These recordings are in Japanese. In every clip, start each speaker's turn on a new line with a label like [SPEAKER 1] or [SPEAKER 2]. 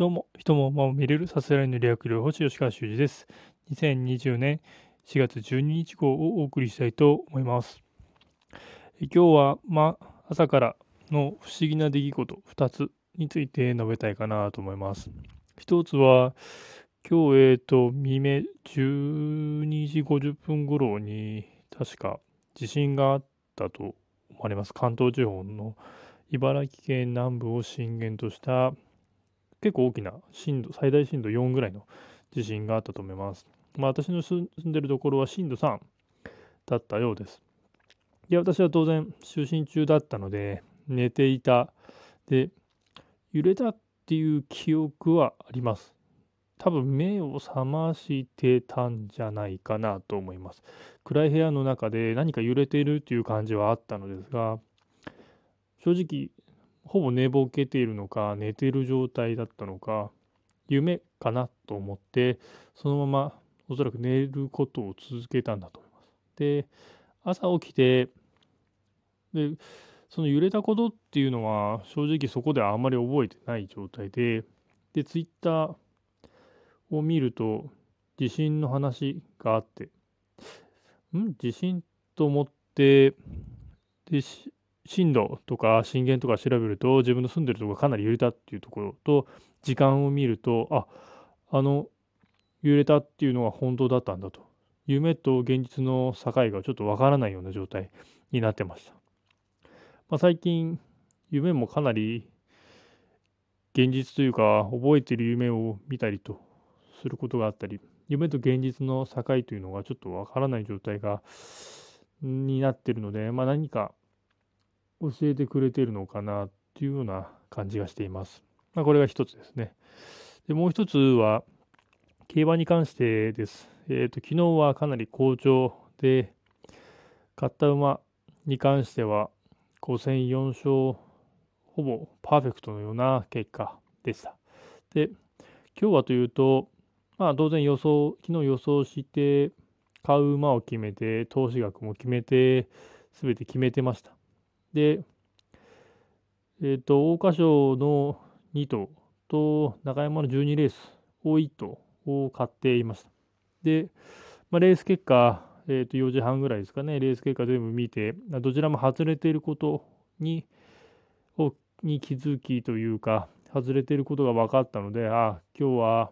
[SPEAKER 1] どうも、人も馬を見れるさせられる略療法士吉川修司です。2020年4月12日号をお送りしたいと思います。今日は、ま、朝からの不思議な出来事2つについて述べたいかなと思います。1つは、今日、えっ、ー、と、未明12時50分頃に、確か地震があったと思われます。関東地方の茨城県南部を震源とした結構大きな震度、最大震度4ぐらいの地震があったと思います。まあ、私の住んでるところは震度3だったようです。で、私は当然就寝中だったので、寝ていた。で、揺れたっていう記憶はあります。多分目を覚ましてたんじゃないかなと思います。暗い部屋の中で何か揺れているっていう感じはあったのですが、正直ほぼ寝ぼけているのか、寝てる状態だったのか、夢かなと思って、そのままおそらく寝ることを続けたんだと思います。で、朝起きて、で、その揺れたことっていうのは、正直そこではあまり覚えてない状態で、で、ツイッターを見ると、地震の話があって、ん？地震と思って、で、震度とか震源とか調べると自分の住んでるとこがかなり揺れたっていうところと時間を見るとああの揺れたっていうのは本当だったんだと。夢と現実の境がちょっとわからないような状態になってました、まあ、最近夢もかなり現実というか覚えてる夢を見たりとすることがあったり夢と現実の境というのがちょっとわからない状態がになってるので、まあ、何か教えてくれてるのかなっていうような感じがしています。まあ、これが一つですね。でもう一つは、競馬に関してです。えっ、ー、と、昨日はかなり好調で、勝った馬に関しては、5戦4勝、ほぼパーフェクトのような結果でした。で、今日はというと、まあ当然予想、昨日予想して、買う馬を決めて、投資額も決めて、すべて決めてました。で、えっ、ー、と、桜花賞の2頭と中山の12レースを1頭を買っていました。で、まあ、レース結果、え、ー、と、4時半ぐらいですかね、レース結果全部見て、どちらも外れていることに、をに気づきというか、外れていることが分かったので、ああ、今日は、やっ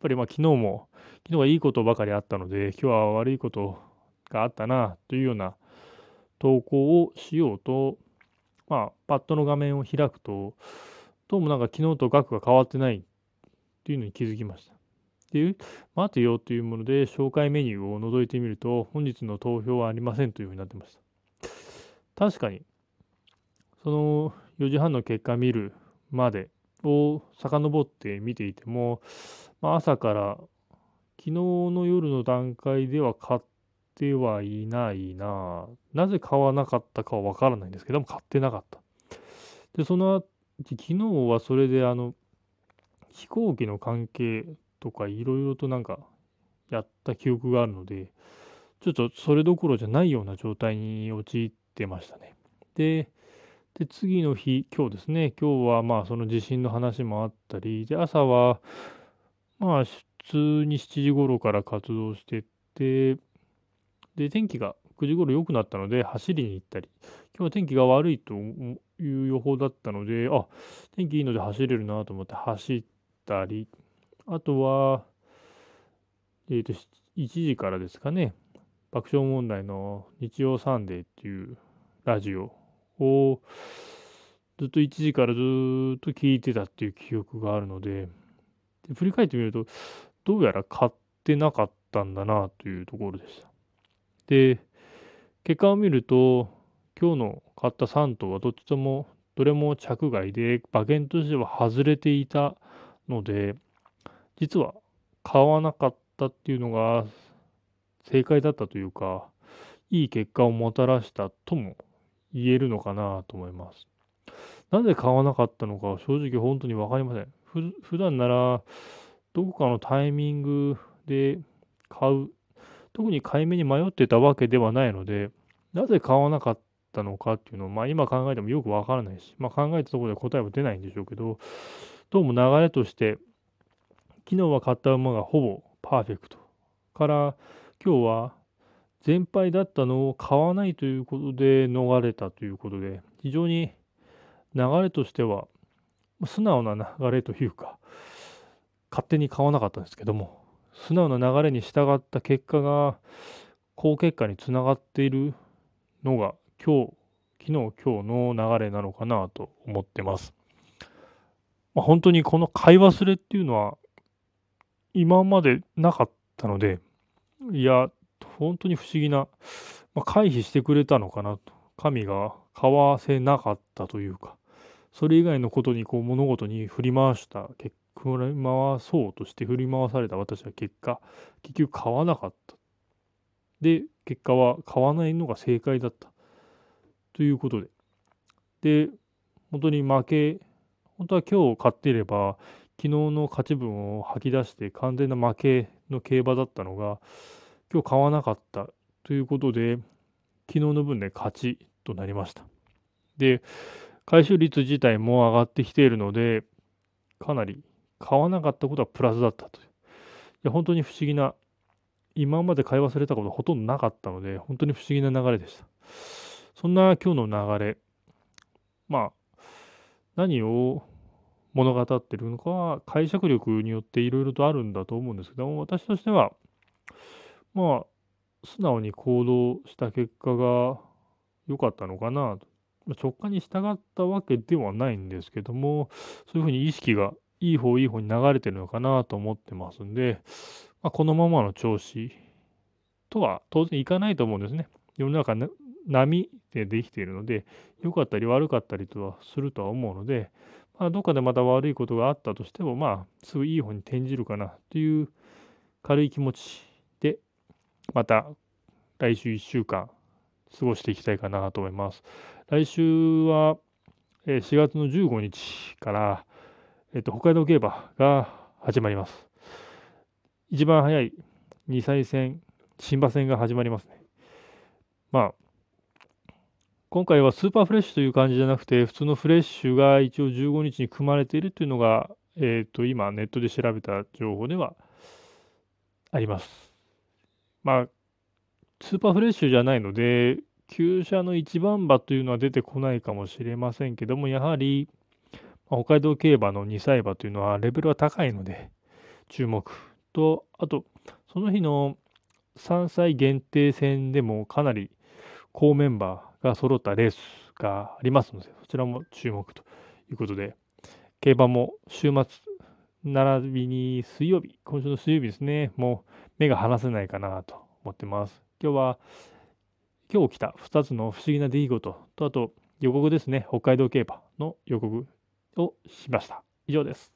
[SPEAKER 1] ぱりまあ昨日も、昨日はいいことばかりあったので、今日は悪いことがあったなというような投稿をしようと、まあ、パッドの画面を開くと、どうもなんか昨日と額が変わってないっていうのに気づきました。っていう、待てよというもので、紹介メニューを覗いてみると、本日の投票はありませんというふうになってました。確かに、その4時半の結果見るまでを遡って見ていても、まあ、朝から昨日の夜の段階では買ってはいないな。なぜ買わなかったかはわからないんですけども、買ってなかった。で、その昨日はそれであの、飛行機の関係とかいろいろとなんかやった記憶があるので、ちょっとそれどころじゃないような状態に陥ってましたね。で、で次の日、今日ですね、今日はまあその地震の話もあったり、で、朝はまあ普通に7時頃から活動してって、で、天気が9時頃良くなったので走りに行ったり、今日は天気が悪いという予報だったので、あ、天気いいので走れるなと思って走ったり、あとは、えっ、ー、と、1時からですかね、爆笑問題の日曜サンデーっていうラジオをずっと1時からずっと聞いてたっていう記憶があるので、で振り返ってみると、どうやら買ってなかったんだなというところでした。で、結果を見ると、今日の買った3頭はどっちとも、どれも着外で、馬券としては外れていたので、実は買わなかったっていうのが正解だったというか、いい結果をもたらしたとも言えるのかなと思います。なぜ買わなかったのか正直本当に分かりません。ふ普段ならどこかのタイミングで買う特に買い目に迷ってたわけではないので、なぜ買わなかったのかっていうのを、まあ今考えてもよくわからないし、まあ考えたところで答えは出ないんでしょうけど、どうも流れとして、昨日は買った馬がほぼパーフェクトから今日は全敗だったのを買わないということで逃れたということで非常に流れとしては素直な流れというか勝手に買わなかったんですけども素直な流れに従った結果が好結果につながっているのが今日昨日今日の流れなのかなと思ってます。まあ、本当にこの買い忘れっていうのは今までなかったのでいや本当に不思議な、まあ、回避してくれたのかなと神が買わせなかったというかそれ以外のことにこう物事に振り回した結振り回そうとして振り回された私は結果結局買わなかった。で結果は買わないのが正解だった。ということで。で本当に負け本当は今日買っていれば昨日の勝ち分を吐き出して完全な負けの競馬だったのが今日買わなかった。ということで昨日の分で勝ちとなりました。で回収率自体も上がってきているのでかなり買わなかったことはプラスだったと。いういや本当に不思議な今まで買い忘れたことほとんどなかったので本当に不思議な流れでした。そんな今日の流れまあ何を物語ってるのかは解釈力によっていろいろとあるんだと思うんですけども私としてはまあ素直に行動した結果が良かったのかなと。直感に従ったわけではないんですけどもそういうふうに意識がいい方いい方に流れてるのかなと思ってますんで、まあ、このままの調子とは当然いかないと思うんですね。世の中波でできているので良かったり悪かったりとはするとは思うので、まあ、どっかでまた悪いことがあったとしてもまあすぐいい方に転じるかなという軽い気持ちでまた来週1週間過ごしていきたいかなと思います。来週は4月の15日からえっと、北海道競馬が始まります。一番早い2歳戦、新馬戦が始まりますね。まあ、今回はスーパーフレッシュという感じじゃなくて、普通のフレッシュが一応15日に組まれているというのが、えっ、と、今ネットで調べた情報ではあります。まあ、スーパーフレッシュじゃないので、旧車の一番馬というのは出てこないかもしれませんけども、やはり、北海道競馬の2歳馬というのはレベルは高いので注目とあとその日の3歳限定戦でもかなり高メンバーが揃ったレースがありますのでそちらも注目ということで競馬も週末並びに水曜日今週の水曜日ですねもう目が離せないかなと思ってます。今日は今日起きた2つの不思議な出来事とあと予告ですね。北海道競馬の予告をしました。以上です。